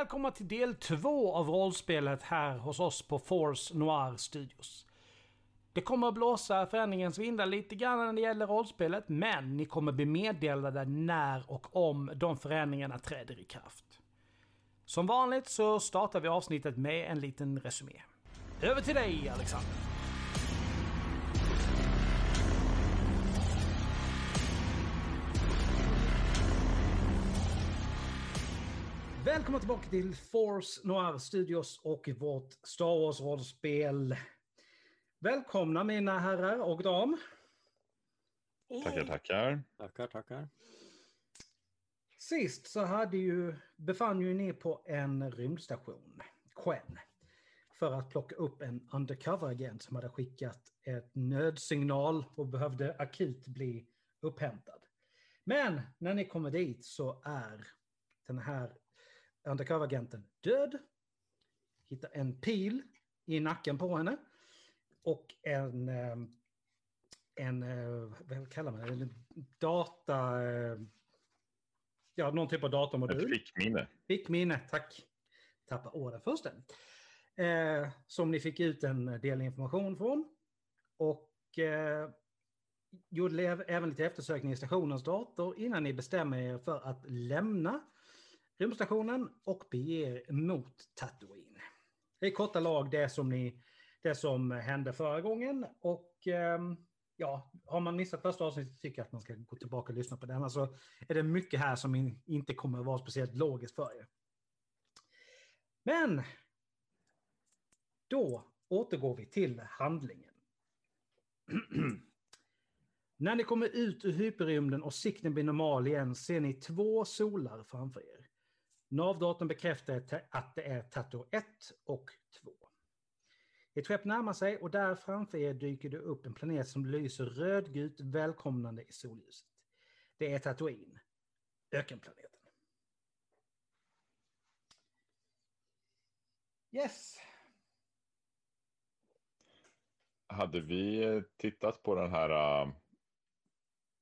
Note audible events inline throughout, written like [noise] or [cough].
Välkomna till del två av rollspelet här hos oss på Force Noir Studios. Det kommer att blåsa förändringens vindar lite grann när det gäller rollspelet, men ni kommer bli meddelade när och om de förändringarna träder i kraft. Som vanligt så startar vi avsnittet med en liten resumé. Över till dig Alexander! Välkomna tillbaka till Force Noir Studios och vårt Star Wars-rollspel. Välkomna mina herrar och dam. Tackar, tackar. Tackar, tackar. Sist så hade ju, befann ju ni på en rymdstation, Quen, för att plocka upp en undercover-agent som hade skickat ett nödsignal och behövde akut bli upphämtad. Men när ni kommer dit så är den här undercover-agenten död, hittar en pil i nacken på henne och en, eh, en eh, vad kallar man det, en data, eh, ja någon typ av datamodul. Ett fickminne. Fickminne, tack. Tappa orden först. Eh, som ni fick ut en del information från. Och eh, gjorde även lite eftersökning i stationens dator innan ni bestämmer er för att lämna rymdstationen och beger mot Tatooine. Det är korta lag det som, ni, det som hände förra gången och ehm, ja, har man missat första avsnittet tycker jag att man ska gå tillbaka och lyssna på den. Alltså är det mycket här som inte kommer att vara speciellt logiskt för er. Men då återgår vi till handlingen. [clears throat] När ni kommer ut ur hyperrymden och sikten blir normal igen ser ni två solar framför er. Navdatorn bekräftar att det är Tator 1 och 2. Ett skepp närmar sig och där framför er dyker det upp en planet som lyser rödgult välkomnande i solljuset. Det är Tatooine, ökenplaneten. Yes. Hade vi tittat på den här uh,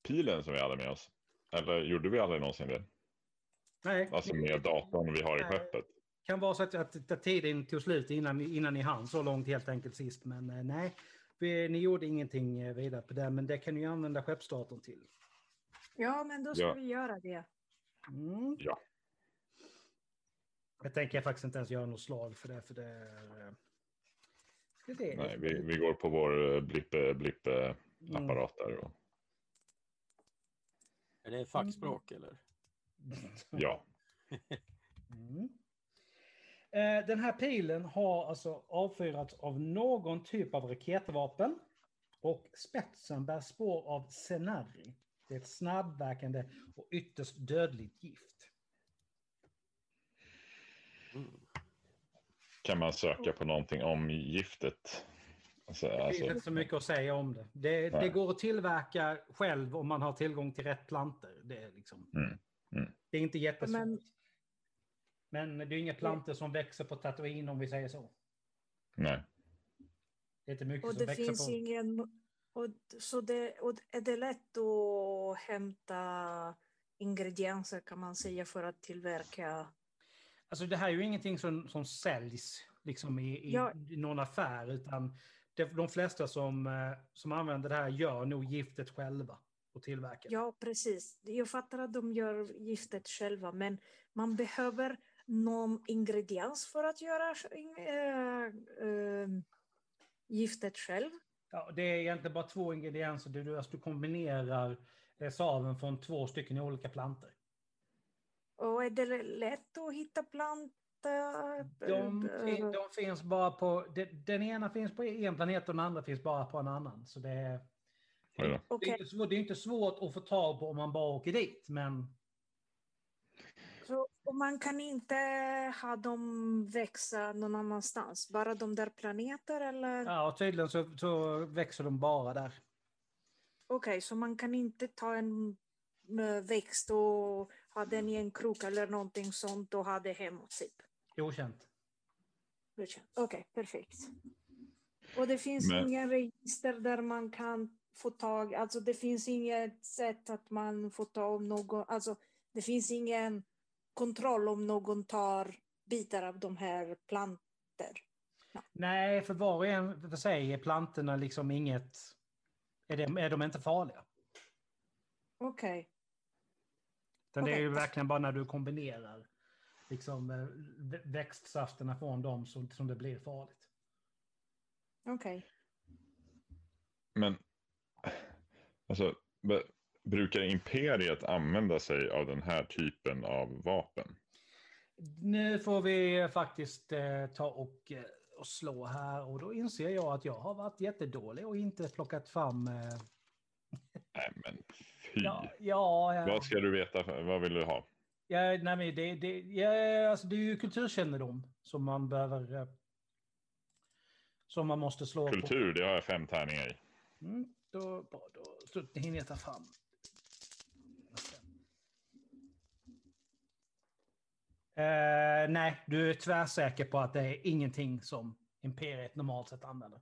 pilen som vi hade med oss? Eller gjorde vi aldrig någonsin det? Nej. Alltså med datorn vi har i skeppet. kan vara så att, att, att tiden tog slut innan, innan ni hann så långt helt enkelt sist. Men eh, nej, vi, ni gjorde ingenting eh, vidare på det. Men det kan ni använda skeppsdatorn till. Ja, men då ska Ja. vi göra det. Mm. Ja. Jag tänker faktiskt inte ens göra något slag för det. För det är, eh. Nej, vi, vi går på vår eh, blippe, blippe Mm. där. Och, Är det fackspråk eller? Ja, [laughs] Mm. Eh, Den här pilen har alltså avfyrats av någon typ av raketvapen och spetsen bär spår av Senari. Det är ett snabbverkande och ytterst dödligt gift. Mm. kan man söka på någonting om giftet? Alltså, Det finns alltså, inte så mycket att säga om det. Det, det går att tillverka själv om man har tillgång till rätt planter. Det är, liksom, Mm, mm. Det är inte jättesvårt. Men- Men det är inga planter som växer på Tatooine om vi säger så. nej. Det är inte mycket Och som det växer finns på... ingen... Och, så det, och är det lätt att hämta ingredienser kan man säga för att tillverka? Alltså det här är ju ingenting som, som säljs liksom i, i, Ja. någon affär, utan det, de flesta som, eh, som använder det här gör nog giftet själva och tillverkar. Ja, precis. Jag fattar att de gör giftet själva, men man behöver någon ingrediens för att göra äh, äh, giftet själv. Ja, det är egentligen bara två ingredienser. Du, alltså, du kombinerar eh, saven från två stycken olika plantor. Och är det lätt att hitta plantor? De, de finns bara på... de- Den ena finns på en planet och den andra finns bara på en annan. Så det är... Oj då. Det är, svårt, det är inte svårt att få tag på om man bara åker dit, men så och man kan inte ha dem växa någon annanstans? Bara de där planeter eller? ja, tydligen så, så växer de bara där. Okej, så man kan inte ta en eh, växt och ha den i en krok eller någonting sånt och ha det hemma typ? Okänt. Okej, perfekt. Och det finns Men- ingen register där man kan få tag, alltså det finns inget sätt att man får ta om någon, alltså det finns ingen kontroll om någon tar bitar av de här plantor. Nej, för var och en för sig är plantorna liksom inget... Är, det, är de inte farliga? Okej. Utan Det är ju verkligen bara när du kombinerar liksom, eh, vä- växtsafterna från dem som, som det blir farligt. Okej. Men alltså, brukar imperiet använda sig av den här typen av vapen? Nu får vi faktiskt eh, ta och, eh, och slå här och då inser jag att jag har varit jättedålig och inte plockat fram... Eh, [laughs] Nej, men fy. ja, ja, ja, Vad ska du veta? Vad vill du ha? ja, nej, men det, det, ja, alltså det är ju kulturkännedom som man behöver... Eh, som man måste slå på. Kultur, det har jag fem tärningar i. Mm, då, bra, då, då hinner jag ta fram. Eh, nej, du är tvärsäker på att det är ingenting som Imperiet normalt sett använder.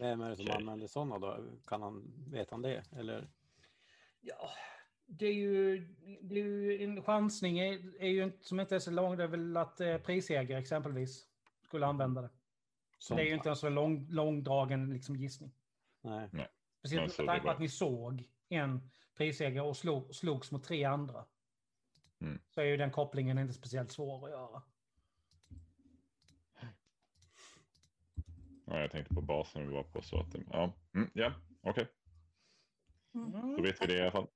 Vem är det som Okej. använder sådana då? Kan han, vet han det? Eller? Ja, det är ju, det är ju en chansning är, är ju inte, som inte är så lång. Det är väl att eh, prisägare exempelvis skulle använda det. Så det är ju inte en så lång, långdragen liksom, gissning. Nej. Speciellt Alltså, med tanke på att ni såg en prisägare och slog, slogs mot tre andra. Mm. Så är ju den kopplingen inte speciellt svår att göra. Ja, jag tänkte på basen vi var på. Så att, ja, mm, ja okej. Mm. Då vet vi det i alla fall.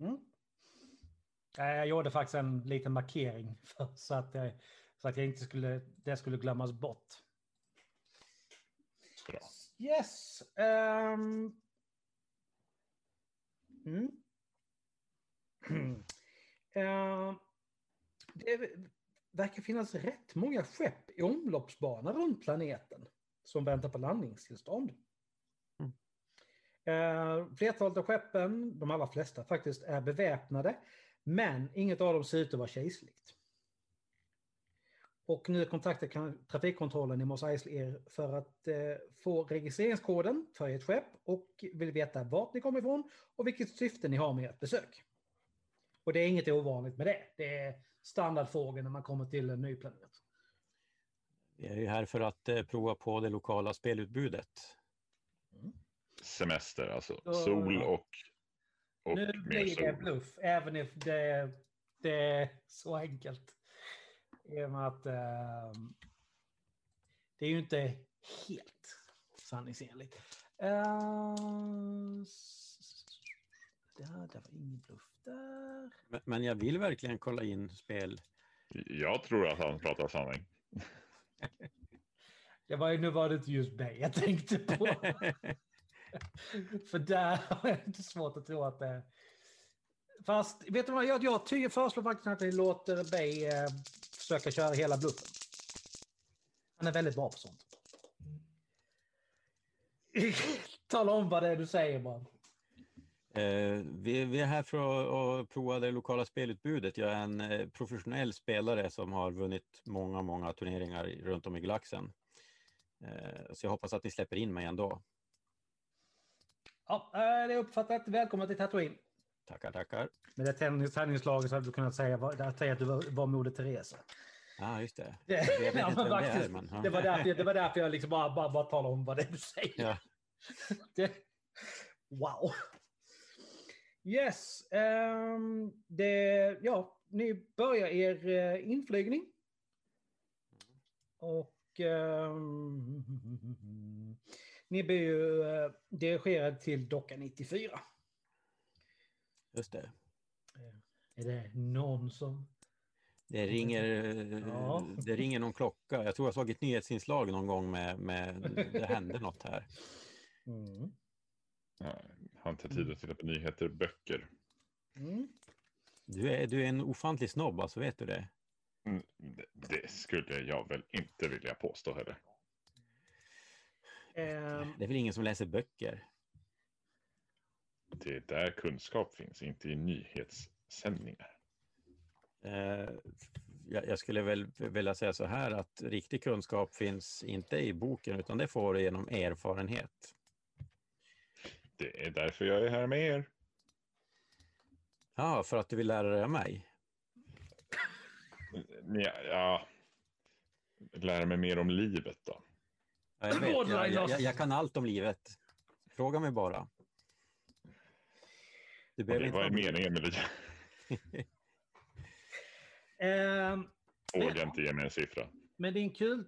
Mm. Jag gjorde faktiskt en liten markering för, så, att jag, så att jag inte skulle, det skulle glömmas bort. Yes. ehm. Mm. Ehm, det verkar finnas rätt många skepp i omloppsbana runt planeten som väntar på landningstillstånd. Mm. Eh, flertalet av skeppen, de allra flesta faktiskt, är beväpnade. Men inget av dem ser ut att vara kejserligt. Och nu kontaktar trafikkontrollen i Mos Eisley er för att eh, få registreringskoden för ert skepp och vill veta vart ni kommer ifrån och vilket syfte ni har med ert besök. Och det är inget ovanligt med det. Det är standardfrågor när man kommer till en ny planet. Vi är ju här för att eh, prova på det lokala spelutbudet. Semester, alltså. Då- Sol och, och nu mer blir det sol. bluff, även om det, det är så enkelt. Med att ehm, det är ju inte helt sanningsenligt. Uh, där, där var ingen bluff där. Men, men jag vill verkligen kolla in spel. Jag tror att han pratar sanning. Det var, ju- nu var det inte just mig jag tänkte på. [laughs] För där har jag inte svårt att tro att det... Fast vet du vad, jag, jag föreslår faktiskt att ni låter Bay eh, försöka köra hela bluffen. Han är väldigt bra på sånt. [laughs] Tala om vad det är du säger bara. Eh, vi, vi är här för att, att prova det lokala spelutbudet. Jag är en eh, professionell spelare som har vunnit många, många turneringar runt om i galaxen. Eh, så jag hoppas att ni släpper in mig ändå. Ja, eh, det är uppfattat. Välkommen till Tatooine. Tackar, tackar. Med det tändnings- tändningslaget så hade du kunnat säga, att säga att du var, var Moder Teresa. Ja, ah, just det. Det, Jag [laughs] ja, men är, var därför, det var därför jag liksom bara, bara, bara talade om vad det är du säger. Ja. [laughs] Det, wow. Yes. ehm, det, ja, ni börjar er eh, inflygning. Och ehm, [laughs] ni blir ju uh, dirigerade till docka 94. Just det. Är det någon som... Det ringer, eh, Ja. det ringer någon klocka. Jag tror jag såg ett nyhetsinslag någon gång med, med det hände något här. Mm. Har inte tid att titta på nyheter, böcker. Mm. Du är, du är en ofantlig snobb, alltså vet du det? Mm, Det, det skulle jag väl inte vilja påstå heller. Ehm, Det är väl ingen som läser böcker? Det är där kunskap finns, inte i nyhetssändningar. Eh, jag, jag skulle väl vilja säga så här att riktig kunskap finns inte i boken utan det får du genom erfarenhet. Det är därför jag är här med er. Ja, för att du vill lära dig av mig. Ja, ja. Lära mig mer om livet då. Ja, Jag, vet, jag, jag, jag kan allt om livet. Fråga mig bara. Du behöver Okej, inte vad är meningen med livet? [laughs] Ehm, Våga inte ge mig en siffra. med din, kul,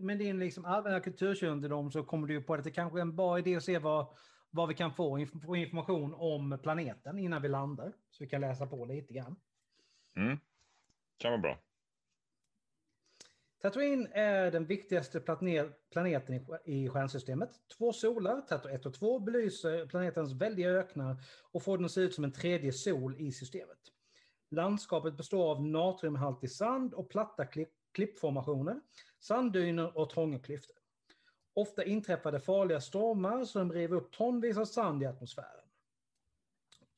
med din liksom allmänna kulturkännedom så kommer du på att det kanske är en bra idé att se vad, vad vi kan få inf- få information om planeten innan vi landar. Så vi kan läsa på lite grann. Mm. Kan vara bra. Tatooine är den viktigaste planeten i, i stjärnsystemet. Två solar, Tatooine 1 och 2, belyser planetens väldiga öknar och får den att se ut som en tredje sol i systemet. Landskapet består av natriumhaltig sand och platta klipp, klippformationer, sanddyner och trånga klyftor. Ofta inträffade farliga stormar som rev upp tonvis av sand i atmosfären.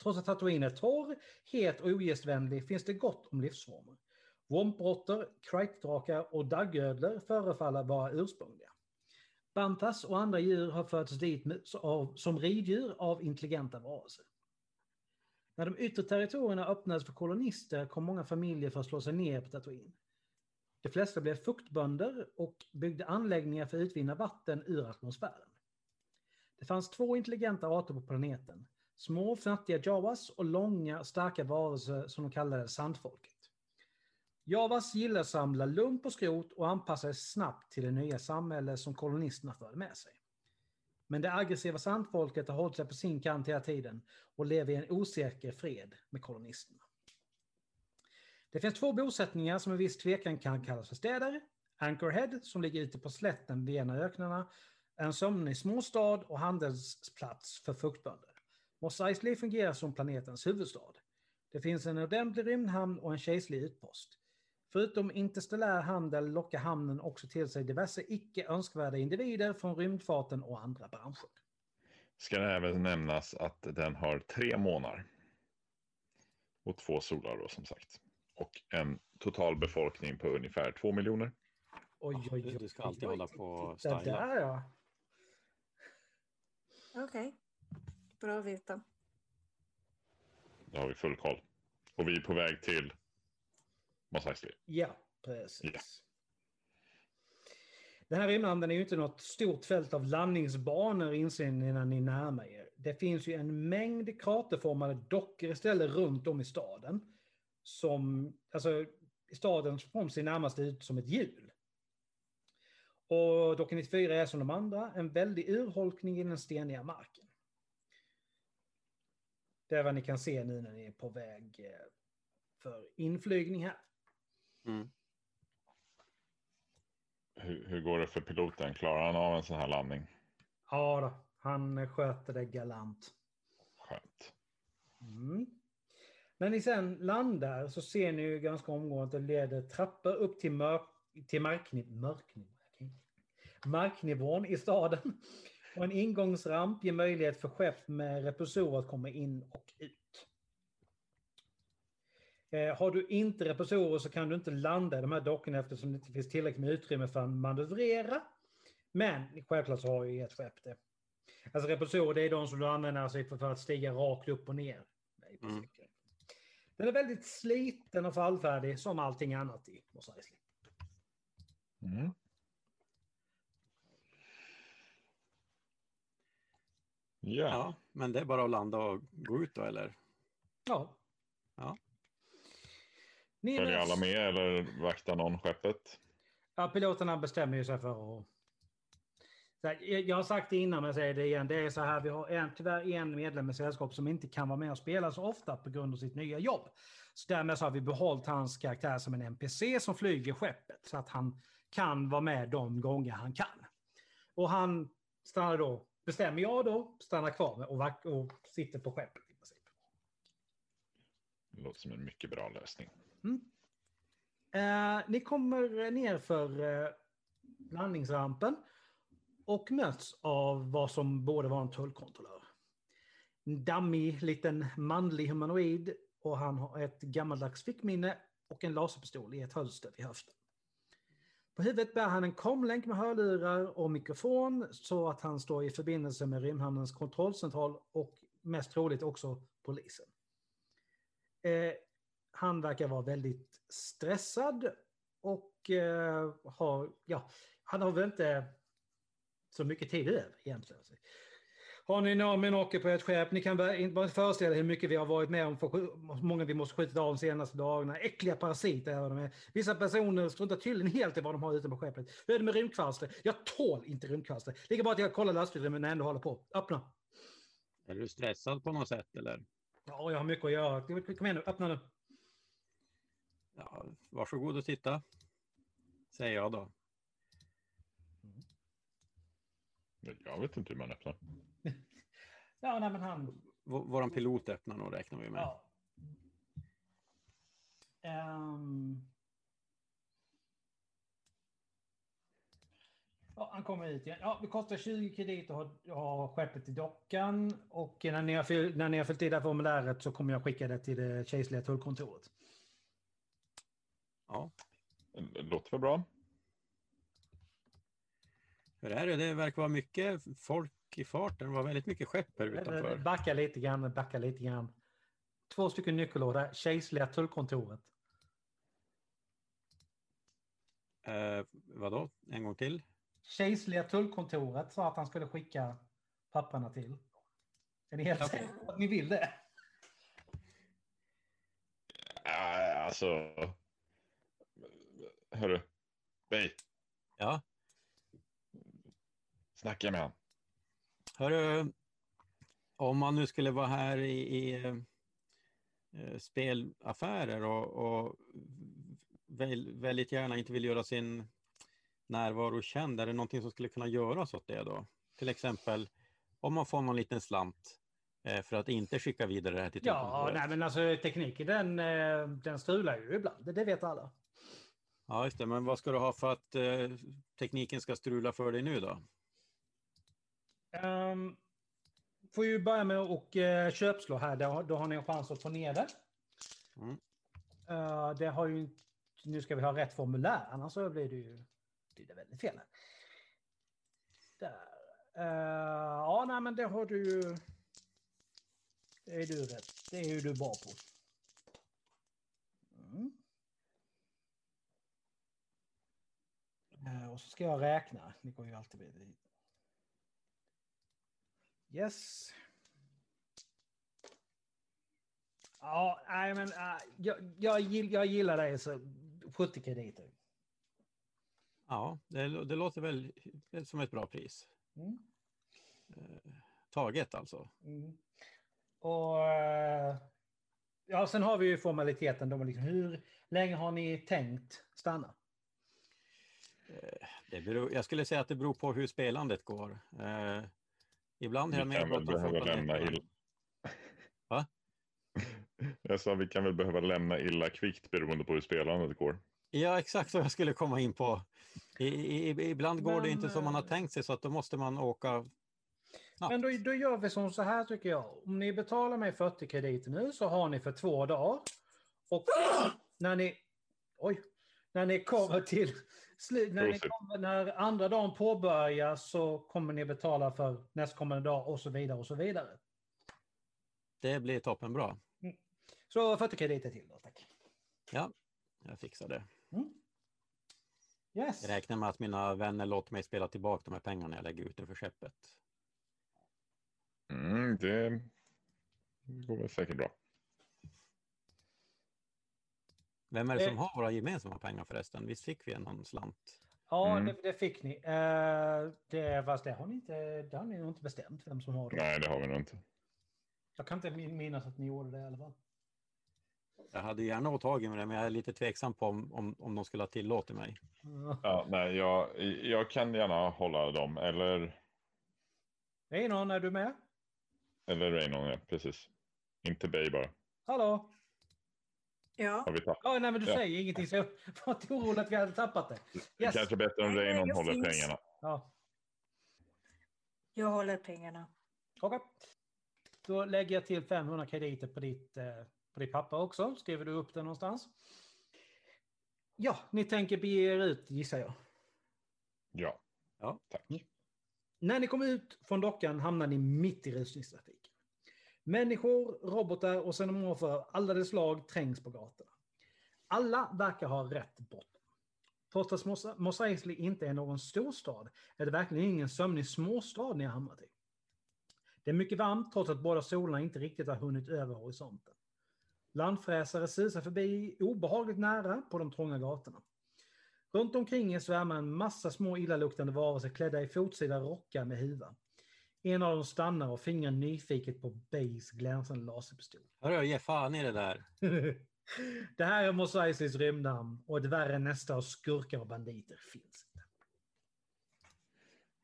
Trots att Tatooine är torr, het och ogästvänlig finns det gott om livsformer. Wompråttor, krajtdrakar och daggödlor förefaller vara ursprungliga. Bantas och andra djur har förts dit med, av, som riddjur av intelligenta varelser. När de yttre territorierna öppnades för kolonister kom många familjer för att slå sig ner på Tatooine. De flesta blev fuktbönder och byggde anläggningar för att utvinna vatten ur atmosfären. Det fanns två intelligenta arter på planeten. Små fnattiga jawas och långa starka varelser som de kallade sandfolket. Javas gillar att samla lump och skrot och anpassa sig snabbt till det nya samhälle som kolonisterna förde med sig. Men det aggressiva sandfolket har hållit sig på sin kant hela tiden och lever i en osäker fred med kolonisterna. Det finns två bosättningar som med viss tvekan kan kallas för städer. Anchorhead, som ligger ute på slätten vid en av öknarna, är en sömnig småstad och handelsplats för fruktbönder. Mos Eisley fungerar som planetens huvudstad. Det finns en ordentlig rymdhamn och en kejserlig utpost. Förutom interstellär handel lockar hamnen också till sig diverse icke önskvärda individer från rymdfarten och andra branscher. Ska det även nämnas att den har tre månar. Och två solar då som sagt. Och en total befolkning på ungefär två miljoner. Oj, oj, oj. Du ska alltid hålla på och styla. där ja. Okej. Bra att veta. Då har vi full koll. Och vi är på väg till Eisley. Ja, precis. Ja. Den här rymdhamnen är ju inte något stort fält av landningsbanor inser ni när ni närmar er. Det finns ju en mängd kraterformade dockor istället runt om i staden. Som, alltså, i staden som ser närmast ut som ett hjul. Och docka 94 är som de andra en väldig urholkning i den steniga marken. Det är vad ni kan se nu när ni är på väg eh, för inflygning här. Mm. Hur, hur går det för piloten? Klarar han av en sån här landning? Ja då, han sköter det galant. Skönt. Mm. När ni sen landar så ser ni ju ganska omgående att det leder trappor upp till, mörk, till markniv, mörkniv, marknivån i staden. Och en ingångsramp ger möjlighet för skepp med repulsorer att komma in och ut. Eh, har du inte repulsorer så kan du inte landa i de här dockorna eftersom det inte finns tillräckligt med utrymme för att manövrera. Men självklart så har ju ett skepp det. Alltså repulsorer det är de som du använder sig för, för att stiga rakt upp och ner. Mm. Den är väldigt sliten och fallfärdig som allting annat i Mos Eisley. Mm. Ja. Ja, men det är bara att landa och gå ut då eller? Ja. Ja. Ni Följer alla med eller vaktar någon skeppet? Ja, piloterna bestämmer ju sig för att... Här, jag- har sagt det innan men jag säger det igen. Det är så här, vi har en, tyvärr en medlem i sällskap som inte kan vara med och spela så ofta på grund av sitt nya jobb. Så därmed så har vi behållit hans karaktär som en NPC som flyger skeppet. Så att han kan vara med de gånger han kan. Och han stannar då, bestämmer jag då, stannar kvar och, och sitter på skeppet i princip. Det låter som en mycket bra lösning. Mm. Eh, ni kommer ner för eh, landningsrampen och möts av vad som borde vara en tullkontrollör. En dammig liten manlig humanoid och han har ett gammaldags fickminne och en laserpistol i ett hölster vid höften. På huvudet bär han en komlänk med hörlurar och mikrofon så att han står i förbindelse med rymdhamnens kontrollcentral och mest troligt också polisen. Eh, han verkar vara väldigt stressad och eh, har, ja, han har väl inte så mycket tid över egentligen. Har ni någon åker på ett skepp, ni kan bara föreställa er hur mycket vi har varit med om, för hur många vi måste skjuta av de senaste dagarna. Äckliga parasiter är vad de är. Vissa personer struntar tydligen helt i vad de har ute på skeppet. Hur är det med rymdkvalster? Jag tål inte rymdkvalster. Lika bra att jag kollar lastutrymmet när jag ändå håller på. Öppna! Är du stressad på något sätt eller? Ja, jag har mycket att göra. Kom igen nu, öppna nu. Ja, varsågod och titta. Säger jag då. Jag vet inte hur man öppnar. [laughs] ja, nej men han... V våran pilot öppnar nog räknar vi med. Ja. Um... Ja, han kommer hit igen. Ja, det kostar 20 krediter att ha skeppet i dockan. Och när ni, har fyllt, när ni har fyllt i det här formuläret så kommer jag skicka det till det kejserliga tullkontoret. Ja. Det låter väl bra. Hur är det? Det verkar vara mycket folk i farten. Det var väldigt mycket skepp här utanför. Backa lite grann, backa lite grann. Två stycken nyckelhål Kejserliga tullkontoret. Eh, vadå? En gång till? Kejserliga tullkontoret sa att han skulle skicka papperna till. Är ni helt säkra på att ni vill det? Alltså... Hörru. Hej. Ja? Snacka med han. Hörru, om man nu skulle vara här i, i eh, spelaffärer och, och väl, väldigt gärna inte vill göra sin närvaro känd, är det någonting som skulle kunna göras åt det då? Till exempel om man får någon liten slant eh, för att inte skicka vidare det här till Ja, nej, men alltså tekniken den, eh, den strular ju ibland, det vet alla. Ja, just det, men vad ska du ha för att eh, tekniken ska strula för dig nu då? Um, får ju börja med att uh, köpslå här, då, då har ni en chans att få ner det. Mm. Uh, det har ju nu ska vi ha rätt formulär, annars så blir det ju blir det väldigt fel. Där. Uh, ja, nej, men det har du ju. Det är du rätt. Det är ju du bra på. Mm. Uh, och så ska jag räkna. Ni går ju alltid bli Yes. Ja, nej men uh, jag, jag, jag gillar det så 70 krediter. Ja, det, det låter väl som ett bra pris. Mm. Uh, taget alltså. Mm. Och ja, sen har vi ju formaliteten. Då, liksom, hur länge har ni tänkt stanna? Det beror, jag skulle säga att det beror på hur spelandet går. Ibland har jag med att behöva lämna illa. Va? Jag sa vi kan väl behöva lämna illa kvickt beroende på hur spelandet går. Ja, exakt vad jag skulle komma in på. I, i, ibland går Men, det inte som man har tänkt sig så att då måste man åka Snabbt. Men då, då gör vi som så här tycker jag. Om ni betalar mig 40 krediter nu så har ni för två dagar. Och när ni, oj, när ni kommer till när, ni kommer, när andra dagen påbörjas så kommer ni betala för nästkommande dag och så vidare och så vidare. Det blir toppenbra. Mm. Så 40 krediter till då, tack. Ja, jag fixar det. Mm. Yes. Jag räknar med att mina vänner låter mig spela tillbaka de här pengarna jag lägger ut för skeppet. Mm, det går väl säkert bra. Vem är det som har våra gemensamma pengar förresten? Visst fick vi någon slant? Ja, mm. det, det, fick ni. Uh, det, fast det har ni inte, det har ni nog inte bestämt vem som har det. Nej, det har vi nog inte. Jag kan inte minnas att ni gjorde det i alla fall. Jag hade gärna åtagit mig det, men jag är lite tveksam på om, om, om de skulle ha tillåtit mig. Ja, nej, jag, jag kan gärna hålla dem, eller... Reinon, är du med? Eller Reinon, ja, precis. Inte Bay bara. Hallå? Ja. Har vi tappat? Ja, nej, men du ja. säger ingenting så jag [laughs] var inte orolig att vi hade tappat det. Yes. Kanske bättre om Reinon håller finns. pengarna. Ja. Jag håller pengarna. Okej. Okay. Då lägger jag till 500 krediter på ditt, eh, på ditt papper också. Skriver du upp det någonstans? Ja, ni tänker bege er ut gissar jag. Ja. Ja. Tack. När ni kommer ut från dockan hamnar ni mitt i rusningstrafiken. Människor, robotar och xenomorfer av alla dess slag trängs på gatorna. Alla verkar ha rätt botten. Trots att Mos- Mos Eisley inte är någon storstad är det verkligen ingen sömnig småstad ni har hamnat i. Det är mycket varmt trots att båda solarna inte riktigt har hunnit över horisonten. Landfräsare susar förbi obehagligt nära på de trånga gatorna. Runt omkring er svärmar en massa små illaluktande varelser klädda i fotsida rockar med huva. En av dem stannar och fingrar nyfiket på Bays glänsande laserpistol. Hörru, ge fan i det där. [laughs] det här är Mos Eisleys rymdnamn och ett värre nästa av skurkar och banditer finns inte.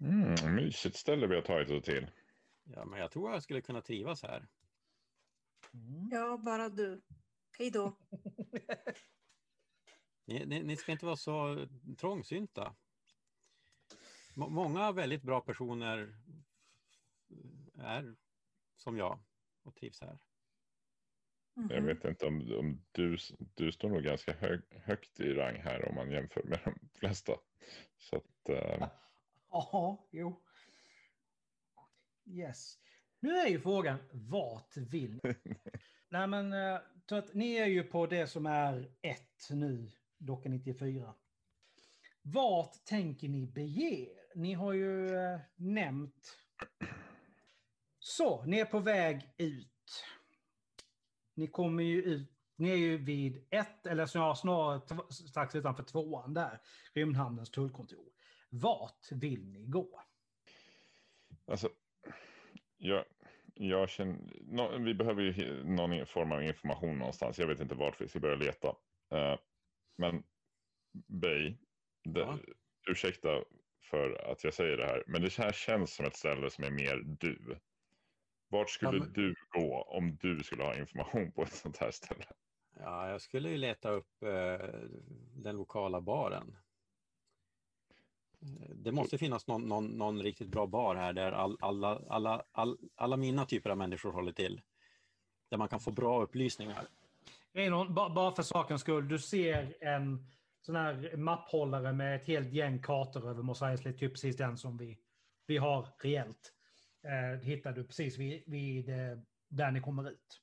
Mm, mysigt ställe vi har tagit oss till. Ja, men jag tror jag skulle kunna trivas här. Mm. Ja, bara du. Hej då. [laughs] Ni, ni, ni ska inte vara så trångsynta. Må- Många väldigt bra personer är som jag och trivs här. Jag Mhm. vet inte om, om du, du står nog ganska hög, högt i rang här om man jämför med de flesta. Så att, eh, [laughs] Ja, jo. Yes. Nu är ju frågan, vart vill ni? [laughs] Nej men, eh, så att ni är ju på det som är ett nu, Docka 94. Vart tänker ni bege? Ni har ju eh, nämnt... Så, ni är på väg ut. Ni kommer ju ut, ni är ju vid ett, eller snarare, snarare strax utanför tvåan där, Rymdhamnens tullkontor. Vart vill ni gå? alltså, jag, jag känner, nå- vi behöver ju någon form av information någonstans. Jag vet inte vart vi ska börja leta. Eh, men Bay, det, Ja. ursäkta för att jag säger det här, men det här känns som ett ställe som är mer du. Vart skulle Ja, men- du gå om du skulle ha information på ett sånt här ställe? Ja, jag skulle ju leta upp eh, den lokala baren. Det måste finnas någon, någon, någon riktigt bra bar här där all, alla, alla, all, alla mina typer av människor håller till. Där man kan få bra upplysningar. Reinhold, ba- bara för sakens skull, du ser en sån här mapphållare med ett helt gäng kartor över Mos Eisley, typ precis den som vi, vi har reellt. Eh, hittar du precis vid, vid eh, där ni kommer ut.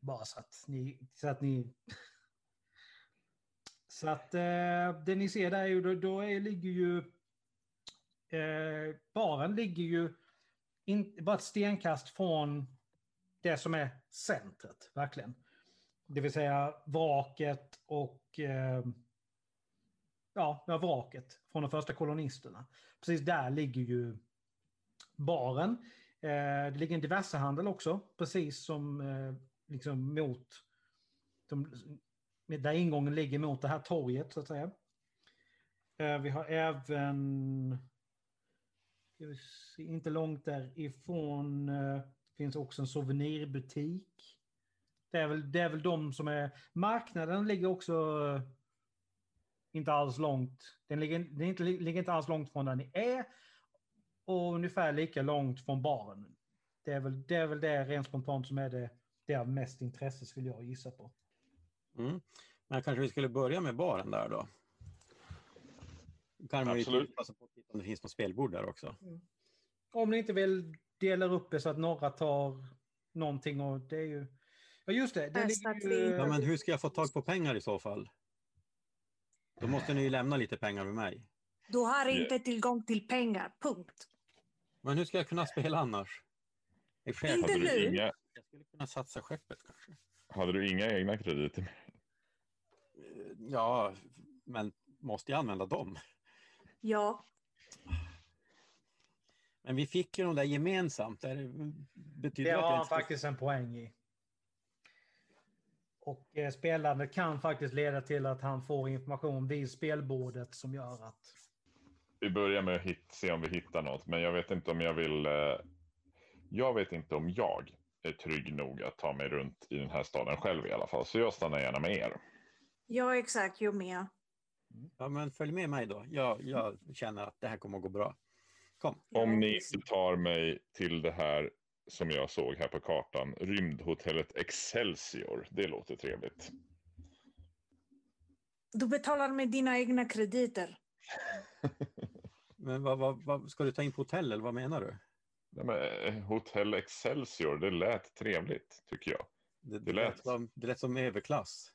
Bara så att ni... Så att, ni... så att eh, det ni ser där är ju, då, då är, ligger ju... Eh, baren ligger ju in, bara ett stenkast från det som är centret, verkligen. Det vill säga vraket och eh, ja, ja, vraket från de första kolonisterna. Precis där ligger ju baren. Eh, det ligger en diversehandel också, precis som eh, liksom mot de, där ingången ligger mot det här torget så att säga. Eh, vi har även, se, inte långt därifrån, eh, finns också en souvenirbutik. Det är, väl, det är väl de som är... Marknaden ligger också eh, inte alls långt. Den ligger, den inte, ligger inte alls långt från där ni är. Och ungefär lika långt från baren. Det är väl det, är väl det rent spontant som är det, det av mest intresse skulle jag gissa på. Mm. Men kanske vi skulle börja med baren där då. Kan man ju Absolut. passa på att titta om det finns något spelbord där också. Om ni inte vill dela upp det så att några tar någonting och det är ju... Ja just det, det ju... Ja, men hur ska jag få tag på pengar i så fall? Då måste ni ju lämna lite pengar med mig. Du har inte tillgång till pengar, punkt. Men hur ska jag kunna spela annars? I Inte nu. inga, jag skulle kunna satsa skeppet kanske. hade du inga egna krediter? Eh, Ja, men måste jag använda dem? Ja, Men vi fick ju de där gemensamt. Det betyder Det att har han faktiskt en poäng i. Och eh, spelande kan faktiskt leda till att han får information vid spelbordet som gör att... Vi börjar med att hit, se om vi hittar något, men jag vet inte om jag vill. Eh, jag vet inte om jag är trygg nog att ta mig runt i den här staden själv i alla fall, så jag stannar gärna med er. ja exakt, jag med. Ja, men följ med mig då. Jag, jag känner att det här kommer att gå bra. Kom. Om ni tar mig till det här som jag såg här på kartan, rymdhotellet Excelsior. Det låter trevligt. Du betalar med dina egna krediter. [laughs] Men vad, vad, vad, ska du ta in på hotell eller vad menar du? Nej, men, eh, Hotell Excelsior, det lät trevligt tycker jag. Det, Det det, lät- som, det lät som överklass.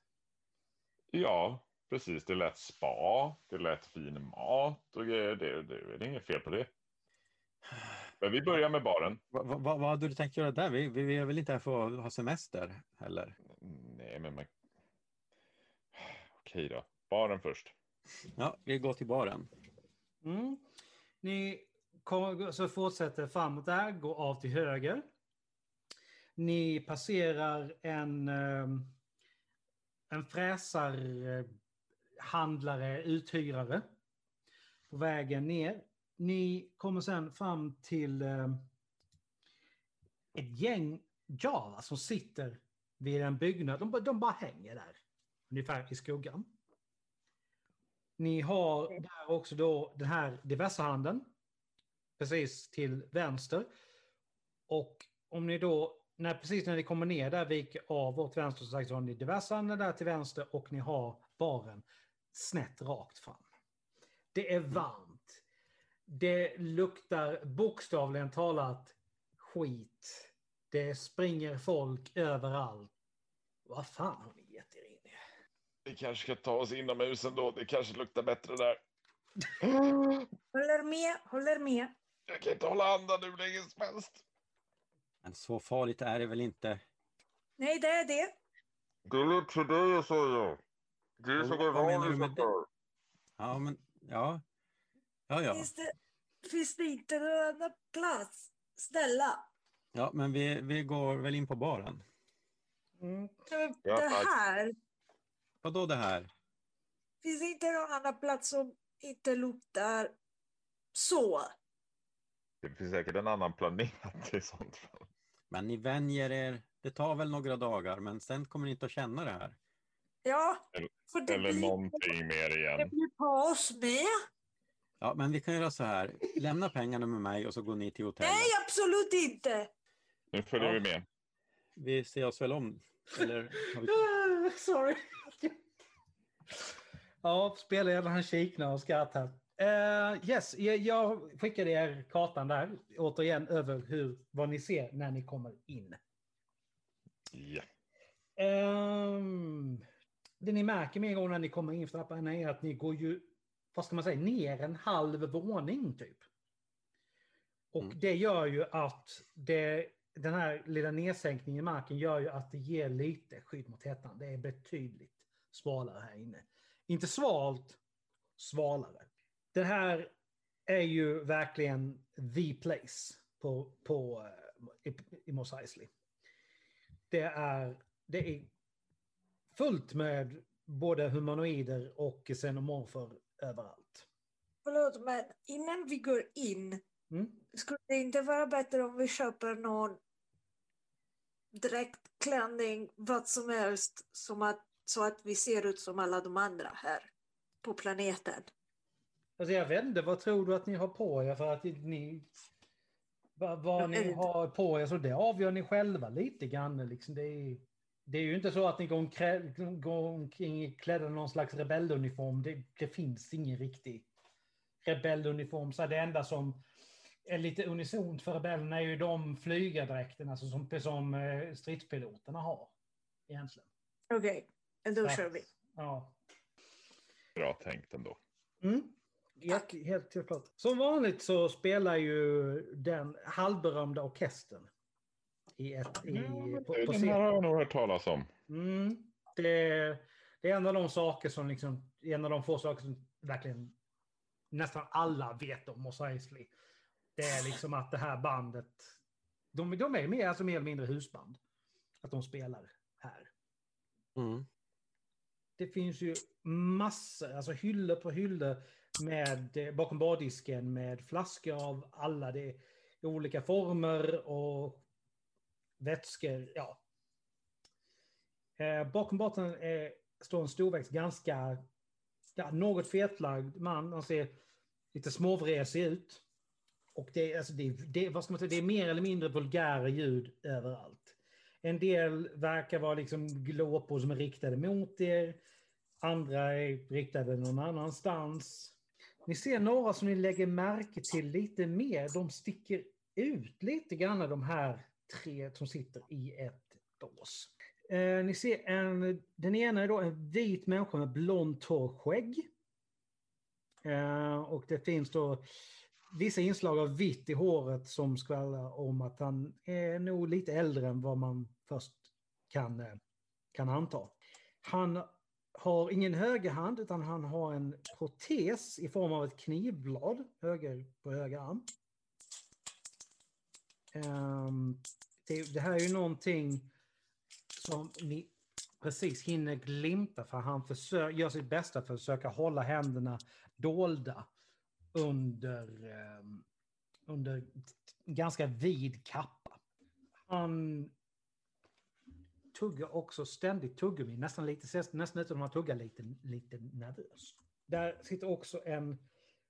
Ja, precis. Det lät spa, det lät fin mat och grejer. Det, det, det är inget fel på det. Men vi börjar med baren. Va, va, va, vad hade du tänkt göra där? Vi, vi, vi är väl inte här för att ha semester heller? Nej, men man... Okej då. Baren först. Ja, vi går till baren. Mm. Ni så fortsätter framåt där, går av till höger. Ni passerar en, ehm, en fräsarhandlare, uthyrare på vägen ner. Ni kommer sen fram till ehm, ett gäng Java som sitter vid en byggnad. De, de bara hänger där, ungefär i skuggan. Ni har där också då den här diversehandeln precis till vänster. Och om ni då, när, precis när ni kommer ner där, viker av åt vänster så sagt, så har ni diversehandeln där till vänster och ni har baren snett rakt fram. Det är varmt. Det luktar bokstavligen talat skit. Det springer folk överallt. Vad fan har ni gett er in i? Vi kanske ska ta oss inomhus ändå. Det kanske luktar bättre där. Håller med, håller med. Jag kan inte hålla andan hur länge som helst. Men så farligt är det väl inte? Nej, det är det. Det är lite för dig jag säger. Det är Vad- vad menar du med det? för. Ja, men ja. Ja, ja. Finns, det, finns det inte någon annan plats? Snälla. Ja, men vi, vi går väl in på baren. Mm. Det här, Vad då det här? finns det inte någon annan plats som inte luktar så? Det finns säkert en annan planet i sånt fall. Men ni vänjer er. Det tar väl några dagar, men sen kommer ni inte att känna det här. Ja, Eller- för det Eller blir, någonting mer det igen. blir på oss med. Ja, men vi kan göra så här. Lämna pengarna med mig och så går ni till hotellet. Nej, absolut inte. Nu följer Ja. vi med. Vi ser oss väl om. Eller har [laughs] vi... Sorry. Ja, spelledaren han kiknar och skrattar. Uh, yes, jag, skickade er kartan där, återigen över hur, vad ni ser när ni kommer in. Ja. Ehm, det ni märker med en gång när ni kommer in för trappan är att ni går ju, vad ska man säga, ner en halv våning typ. Och Mm. det gör ju att det, den här lilla nedsänkningen i marken gör ju att det ger lite skydd mot hettan. Det är betydligt svalare här inne. Inte svalt, svalare. Det här är ju verkligen the place på, på, eh, i, i Mos Eisley. Det är, det är fullt med både humanoider och xenomorfer överallt. Förlåt, men innan vi går in, Mm. skulle det inte vara bättre om vi köper någon dräktklänning, vad som helst, som att, så att vi ser ut som alla de andra här på planeten? Alltså jag vet inte, vad tror du att ni har på er för att ni... Vad, vad ni har på er, så det avgör ni själva lite grann. Liksom. Det, är, det är ju inte så att ni går, omkrä- går omkring klädda i någon slags rebelluniform. Det, det finns ingen riktig rebelluniform. Så det enda som är lite unisont för rebellerna är ju de flygardräkterna alltså som, som eh, stridspiloterna har. Egentligen. Okej, då Ja. kör vi. Ja. Bra tänkt ändå. Mm. Helt, helt, helt klart. Som vanligt så spelar ju den halvberömda orkestern i ett, i, på, på Den här har jag nog hört talas om. Mm. Det, det är en av de saker som liksom, en av de få saker som verkligen nästan alla vet om Mos Eisley. Det är liksom att det här bandet, de, de är mer, alltså mer eller mindre husband. Att de spelar här. Mm. Det finns ju massor, alltså hyllor på hyllor med, eh, bakom bardisken med flaskor av alla de olika former och vätskor. Ja. Eh, bakom baren står en storväxt, ganska ja, något fetlagd man. Han ser lite småvresig ut. Och det, alltså det, det, vad ska man säga, det är mer eller mindre vulgära ljud överallt. En del verkar vara liksom glåpor som är riktade mot er. Andra är riktade någon annanstans. Ni ser några som ni lägger märke till lite mer. De sticker ut lite grann de här tre som sitter i ett bås. Eh, ni ser en, den ena är då en vit människa med blont hår och skägg. Eh, och det finns då vissa inslag av vitt i håret som skvallrar om att han är nog lite äldre än vad man först kan, eh, kan anta. Han har ingen högerhand utan han har en protes i form av ett knivblad höger, på höger arm. Um, det, det, här är ju någonting som ni precis hinner glimta för han försöker, gör sitt bästa för att försöka hålla händerna dolda under, ehm, under ganska vid kappa. Han tuggar också ständigt tuggummi, nästan lite, nästan utan att han tuggar lite, lite nervöst. Där sitter också en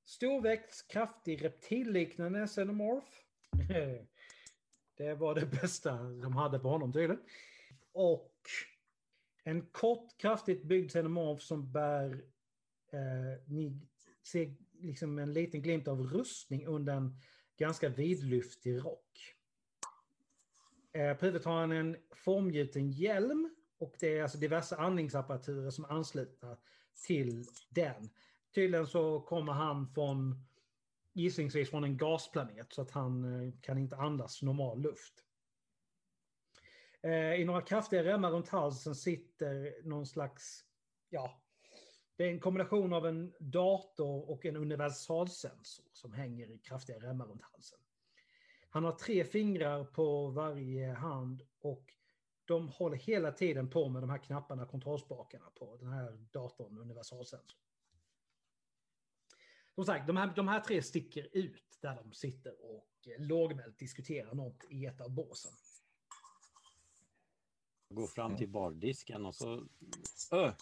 storväxt, kraftig reptilliknande xenomorph. [laughs] Det var det bästa de hade på honom tydligen. Och en kort, kraftigt byggd xenomorph som bär, eh, ni ser liksom en liten glimt av rustning under en ganska vidlyftig rock. Eh, på huvudet har han en formgjuten hjälm och det är alltså diverse andningsapparaturer som ansluter anslutna till den. Tydligen så kommer han från gissningsvis från en gasplanet så att han eh, kan inte andas normal luft. Eh, I några kraftiga remmar runt halsen sitter någon slags, ja, det är en kombination av en dator och en universalsensor som hänger i kraftiga remmar runt halsen. Han har tre fingrar på varje hand och de håller hela tiden på med de här knapparna, kontrollspakarna på den här datorn, universalsensorn. Som sagt, de här, de här tre sticker ut där de sitter och lågmält diskuterar något i ett av båsen. Gå fram till bardisken och så... Öh!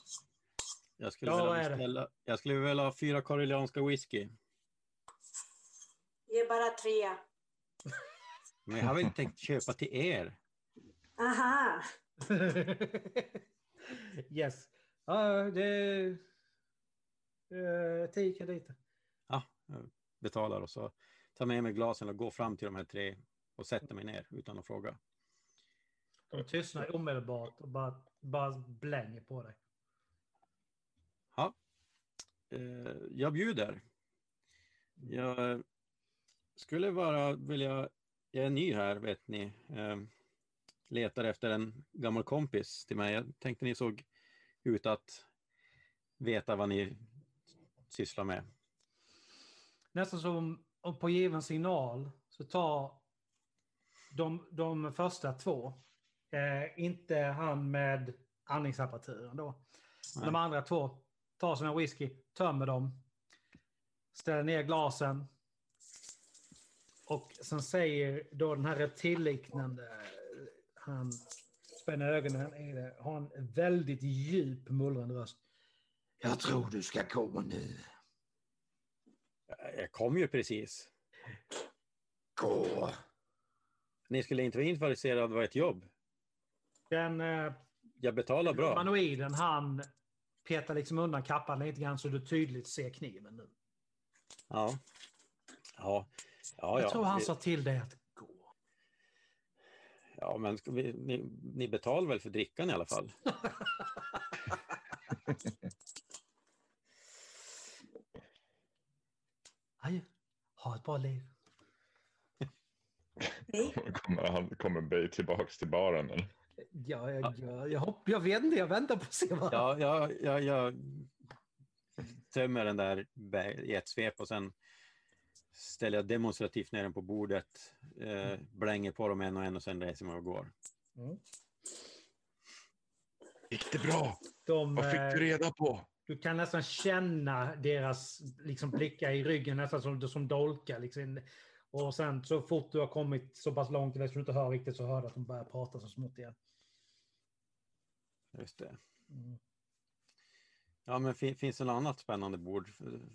Jag skulle, ja, vilja beställa, jag skulle vilja ha fyra korrelianska whisky. Ge bara tre. [laughs] Men jag har väl inte tänkt köpa till er. Aha! [laughs] yes. Ja, det... Uh, tio krediter. Ja, jag betalar och så tar med mig glasen och går fram till de här tre och sätter mig ner utan att fråga. De tystnar omedelbart och bara, bara blänger på dig. Ja, eh, jag bjuder. Jag skulle bara vilja jag är ny här, vet ni. Eh, letar efter en gammal kompis till mig. Jag tänkte ni såg ut att veta vad ni sysslar med. Nästan som på given signal så tar de, de första två, eh, inte han med andningsapparaturen då. Nej. De andra två tar sina whisky, tömmer dem, ställer ner glasen, och sen säger då den här reptilliknande, han spänner ögonen i det, har en väldigt djup mullrande röst. Jag tror du ska gå nu. Jag kom ju precis. Gå. Ni skulle inte vara intresserade av ett jobb? Den... Eh, jag betalar bra. Humanoiden, han petar liksom undan kappan lite grann så du tydligt ser kniven nu. Ja. Ja, Ja, jag ja. tror han sa till dig att gå. Ja, men vi, ni, ni betalar väl för drickan i alla fall? [laughs] Adjö. Ha ett bra liv. [laughs] kommer, han, kommer Bay tillbaks till baren? Eller? Ja, jag, jag, jag, hopp, jag vet inte, jag väntar på att se vad... Ja, ja, ja, jag tömmer den där i ett svep och sen ställer jag demonstrativt ner den på bordet, eh, blänger på dem en och en och sen reser mig och går. Mm. Gick det bra? De, Vad fick du eh, reda på? Du kan nästan känna deras liksom, blickar i ryggen, nästan som, som dolkar. Liksom. Och sen så fort du har kommit så pass långt så du inte hör riktigt så hör du att de börjar prata så smått igen. Just det. Mm. Ja, men fin finns det något annat spännande bord?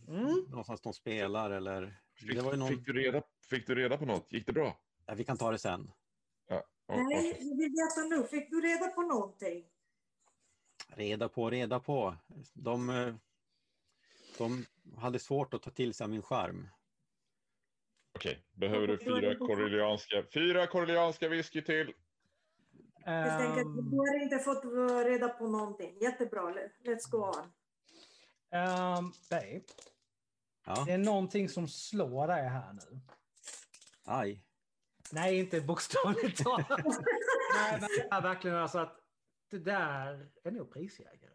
Mm. Någonstans de spelar eller? Fick, det var någon... fick, du reda, fick du reda på något? Gick det bra? Ja, vi kan ta det sen. Ja, Nej, jag vill veta nu. Fick du reda på någonting? Reda på, reda på. De, eh, de hade svårt att ta till sig min skärm. Okej, behöver du fyra korelianska, fyra korelianska whisky till? Helt enkelt, Ehm, du har inte fått reda på någonting. Jättebra, let's go on. ehm, babe, Ja, det är någonting som slår dig här nu. aj. Nej, inte bokstavligt talat. [laughs] Nej, men det är verkligen alltså att det där är nog prisjägare.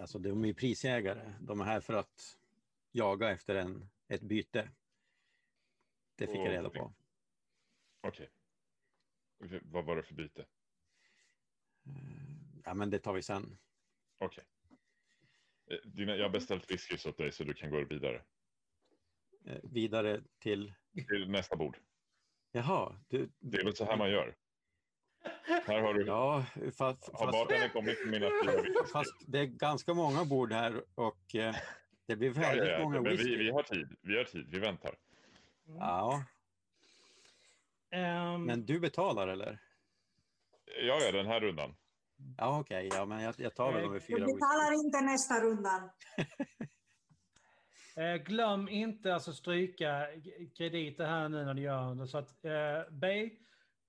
Alltså de är ju prisjägare. De är här för att jaga efter en, ett byte. Det fick jag reda på. Okej. Okej, Vad var det för byte? Eh, Ja, men det tar vi sen. Okej. Eh, Dina, jag har beställt whisky åt dig så du kan gå vidare. Eh, Vidare till... Till nästa bord. Jaha, du... Det är väl så här man gör. Här har du... Ja, fast, Har fast, kommit med mina fyra [laughs] fast det är ganska många bord här och eh, det blir Ja, väldigt ja, ja. många Men whisky. vi, vi har tid. Vi har tid. Vi väntar. Ja, Ehm, men du betalar eller? Ja, ja, den här rundan. Ja, okej, ja, men jag, jag tar väl de med Du fyra whisky. betalar inte nästa rundan. [laughs] Eh, glöm inte alltså stryka krediter här nu när du gör det. Så att eh, Bay,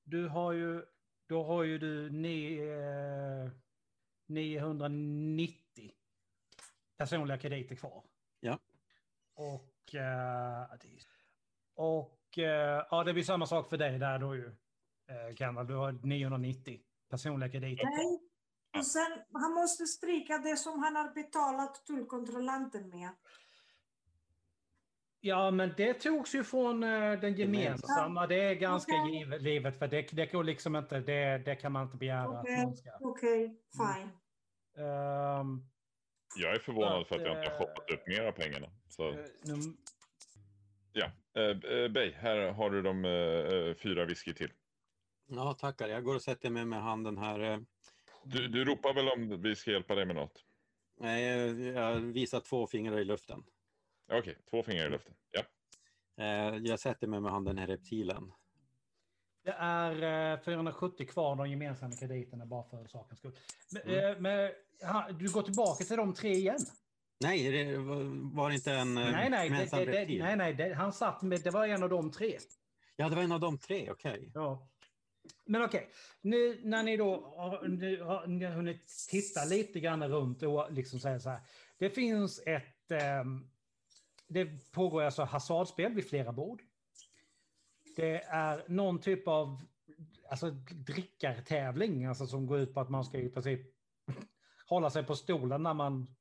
du har ju, då har ju du ni, eh, 990 personliga krediter kvar. Ja. Och, eh, det- och eh, ja, det blir samma sak för dig där då ju. Eh, Kendall, du har 990 personliga krediter. Nej. Och sen, han måste stryka det som han har betalat tullkontrollanten med. Ja, men det togs ju från eh, den gemensamma. Det är ganska Okej. givet, livet, för det, det går liksom inte, det, det kan man inte begära Okej. att man ska. Okej, fine. Ehm, Jag är förvånad för att jag inte har Eh, shoppat upp mera pengarna. Så, eh, nu- ja. Eh, eh, Bey, här har du de eh, fyra whisky till. Ja, tackar. Jag går och sätter mig med handen här. eh. Du, du ropar väl om vi ska hjälpa dig med något? Nej, jag visar två fingrar i luften. Okej, två fingrar i luften. Ja. Eh, Jag sätter mig med handen i reptilen. det är eh, 470 kvar de gemensamma krediterna bara för sakens skull. Men, Mm. eh, men, ha, du går tillbaka till de tre igen? Nej, det var det inte en eh, nej, nej, gemensam det, det, reptil? nej, nej det, han satt med, det var en av de tre. Ja, det var en av de tre, okej. Ja. Men okej, nu när ni då har, nu har ni har hunnit titta lite grann runt och liksom säga så här. Det finns ett... ehm, det pågår alltså hasardspel vid flera bord. Det är någon typ av alltså, drickartävling alltså, som går ut på att man ska i princip hålla sig på stolen när man,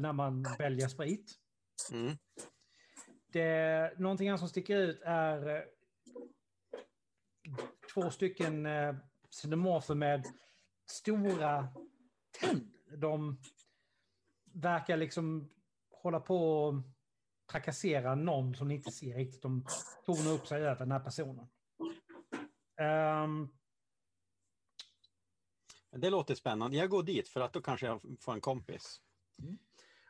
när man väljer sprit. Mm. Det, någonting annat som sticker ut är eh, två stycken eh, xenomorfer med stora tänder. De verkar liksom hålla på och trakassera någon som ni inte ser riktigt. De tornar upp sig över den här personen. Ehm, Det låter spännande. Jag går dit för att då kanske jag får en kompis.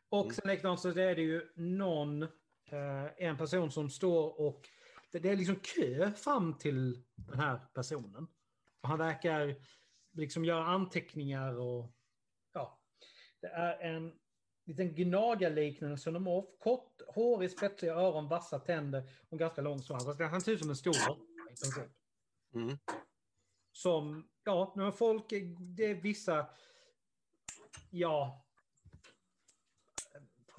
Och Mm. sen likadant så är det ju någon, eh, en person som står och det, är liksom kö fram till den här personen. Och han verkar liksom göra anteckningar och ja. Det är en liten gnagarliknande xenomorf. Kort, hårig, spetsiga öron, vassa tänder och ganska lång svans. Alltså, han ser ut som en stor. Mm. Som, ja, men folk, det är vissa, ja,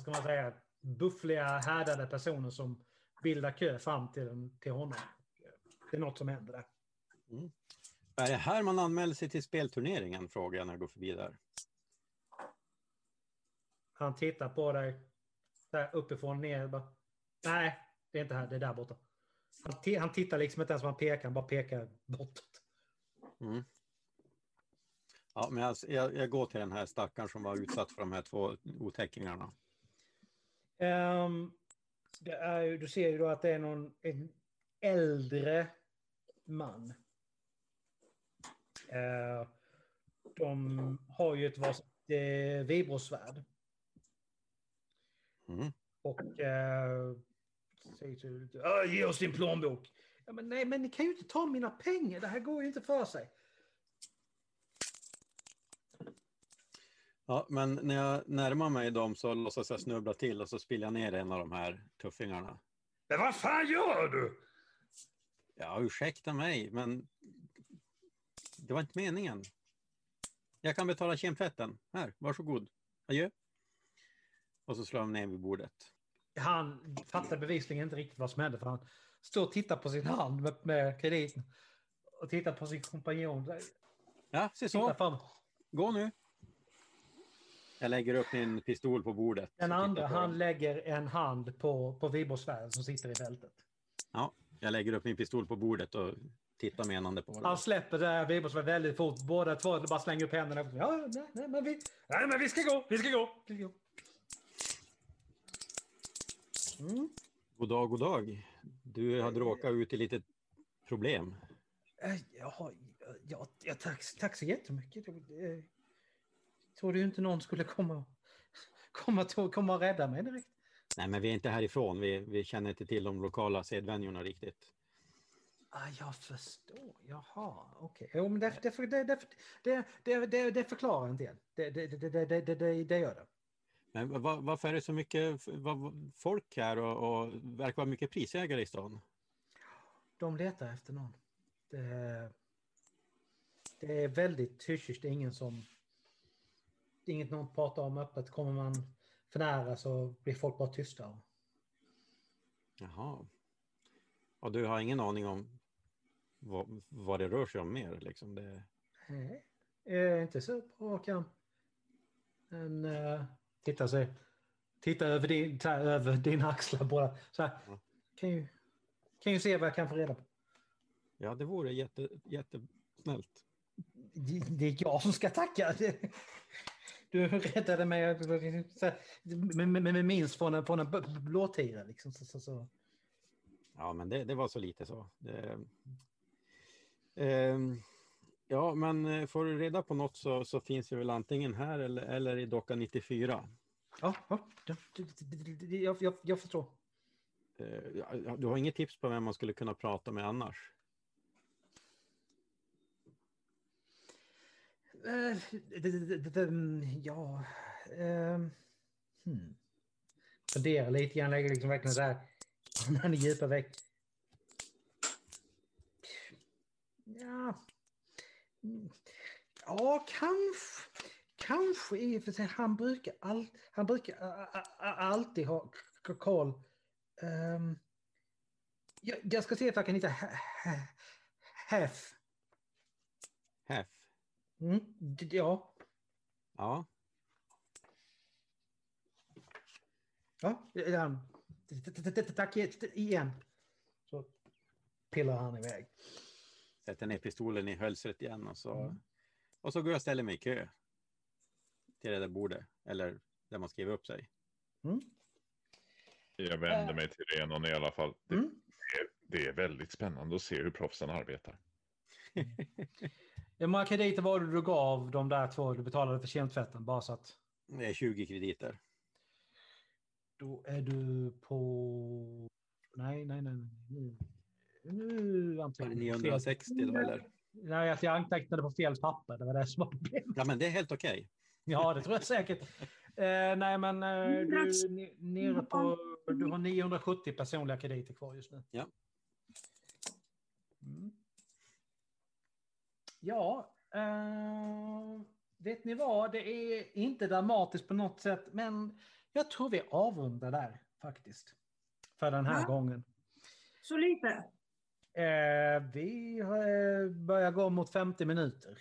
ska man säga, buffliga, härdade personer som bildar kö fram till, till honom. Det är något som händer där. Är det här man anmäler sig till spelturneringen? Frågar jag när jag går förbi där. Han tittar på dig där uppifrån ner. Bara, Nej, det är inte här, det är där borta. Han, han tittar liksom inte ens vad han pekar, han bara pekar bortåt. Mm. Ja, men jag, jag, jag går till den här stackaren som var utsatt för de här två otäckingarna. Ehm, det är, ju- du ser ju då att det är någon en äldre man. Eh, de har ju ett varsitt eh, vibrosvärd. Mm. Och eh, säger till "Ah, ge oss din plånbok. Ja, men nej, men ni kan ju inte ta mina pengar. Det här går ju inte för sig. Ja, men när jag närmar mig dem så låtsas jag snubbla till och så spiller jag ner en av de här tuffingarna. Men vad fan gör du? Ja, ursäkta mig, men det var inte meningen. Jag kan betala kemtvätten. Här, varsågod. Adjö. Och så slår han ner vid bordet. Han fattar bevisligen inte riktigt vad som hände för han står och tittar på sin hand med, med krediten och tittar på sin kompanjon. Ja, se så. Gå nu. Jag lägger upp min pistol på bordet. Den andra han lägger en hand på, på Viborgsvärden som sitter i fältet. Ja, jag lägger upp min pistol på bordet och tittar menande på Han den. släpper det här väldigt fort. Båda två bara slänger upp händerna. Ja, nej, nej, men vi, nej, men vi ska gå. Vi ska gå. Vi ska gå. Mm. God dag, god dag. Du hade råkat ut i lite problem. Eh, Ja, ja, ja tack, tack så jättemycket. Trodde ju inte någon skulle komma, komma, komma och rädda mig direkt. Nej, men vi är inte härifrån. Vi, vi känner inte till de lokala sedvänjorna riktigt. Ah, jag förstår. Jaha, okej. Jo, men det, det, det, det, det, det, förklarar en del. Det, det, det, det, det, det, det gör det. Men va- varför är det så mycket folk här och, och verkar vara mycket prisägare i stan? De letar efter någon. Det, det är väldigt tyst. Det är ingen som... Det är inget någon pratar om öppet. Kommer man för nära så blir folk bara tysta. Jaha. Och du har ingen aning om vad, vad det rör sig om mer? Liksom det... Nej, eh, inte så på rak arm. Men eh, titta sig. Titta över din, här, över dina axlar bara. Så här. Ja. Kan ju, kan ju se vad jag kan få reda på. Ja, det vore jätte, jättesnällt. Det, det är jag som ska tacka. Du räddade mig här, med, med, med minst från en, från en blåtira. Liksom. Så, så, så. Ja, men det, det var så lite så. Det, Ehm, ja, men eh, får du reda på något så, så finns det väl antingen här eller, eller i docka 94. Ja, ja jag, jag, jag förstår. Eh, du har inget tips på vem man skulle kunna prata med annars? Eh, det, det, det, det, mm, ja... ehm, hmm. Fundera lite grann, lägger liksom verkligen så här... Den djupa väck. Ja... Ja, kanske... Kanske i och för sig. Han brukar, all, han brukar a, a, a, alltid ha koll. Um, jag, jag ska se om jag kan hitta Hef. Hef? Mm, ja. Ja, Ja, Tack igen. Så pillar han iväg. sätter ner pistolen i hölstret igen och så, Mm. och så går jag och ställer mig i kö till det där bordet, eller där man skriver upp sig. Mm. Jag vänder mig till Renon i alla fall. Det, Mm. det är väldigt spännande att se hur proffsen arbetar. [laughs] Hur många krediter var det du gav de där två du betalade för kemtvätten? Bara så att är 20 krediter. då är du på... Nej, nej, nej. nej. Nu, antecknade jag 960 fel. då eller? Nej, att jag antecknade på fel papper. Det var det som var problemet. Ja, men det är helt okej. Ja, det tror jag säkert. Eh, nej, men eh, du nere på... Du har 970 personliga krediter kvar just nu. Ja. Mm. Ja, eh, vet ni vad? Det är inte dramatiskt på något sätt, men jag tror vi avrundar där faktiskt. För den här Ja. gången. Så lite. Eh, vi eh, börjar gå mot 50 minuter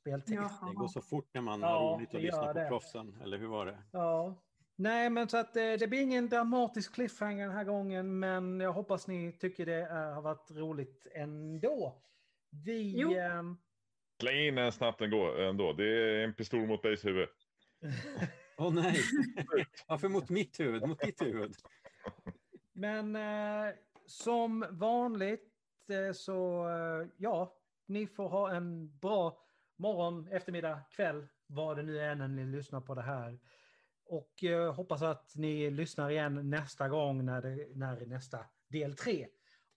speltid. Det går Jaha. så fort när man Ja, har roligt och lyssnar på det. proffsen, eller hur var det? Ja. Nej, men så att eh, det blir ingen dramatisk cliffhanger den här gången, men jag hoppas ni tycker det är, har varit roligt ändå. Vi... Jo. Släng in en snabbt ändå. Det är en pistol mot Base huvud. [laughs] Åh nej! Varför mot mitt huvud? Mot ditt huvud? men eh, som vanligt eh, så, eh, ja, ni får ha en bra morgon, eftermiddag, kväll, vad det nu är när ni lyssnar på det här. Och eh, hoppas att ni lyssnar igen nästa gång när, det, när nästa del tre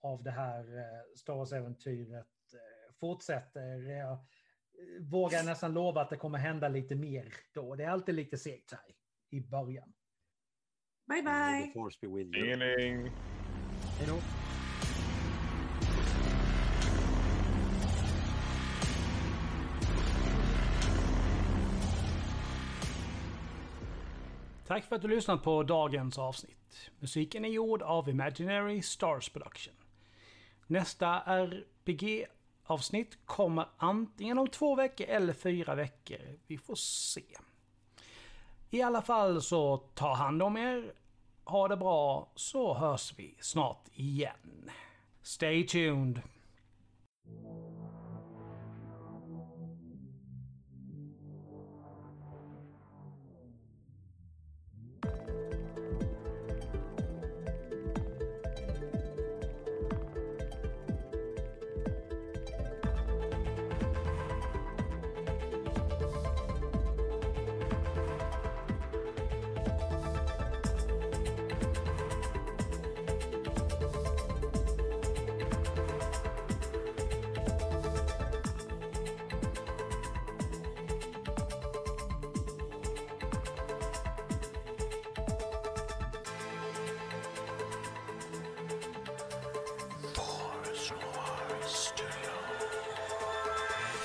av det här eh, Star Wars-äventyret fortsätter. Jag eh, vågar nästan lova att det kommer hända lite mer då. Det är alltid lite segt här i början. Bye bye. the force be with you. Ingeling. Hej då. Tack för att du lyssnat på dagens avsnitt. Musiken är gjord av Imaginary Stars Production. Nästa Avsnitt kommer antingen om två veckor eller fyra veckor. Vi får se. I alla fall så ta hand om er, ha det bra, så hörs vi snart igen. Stay tuned!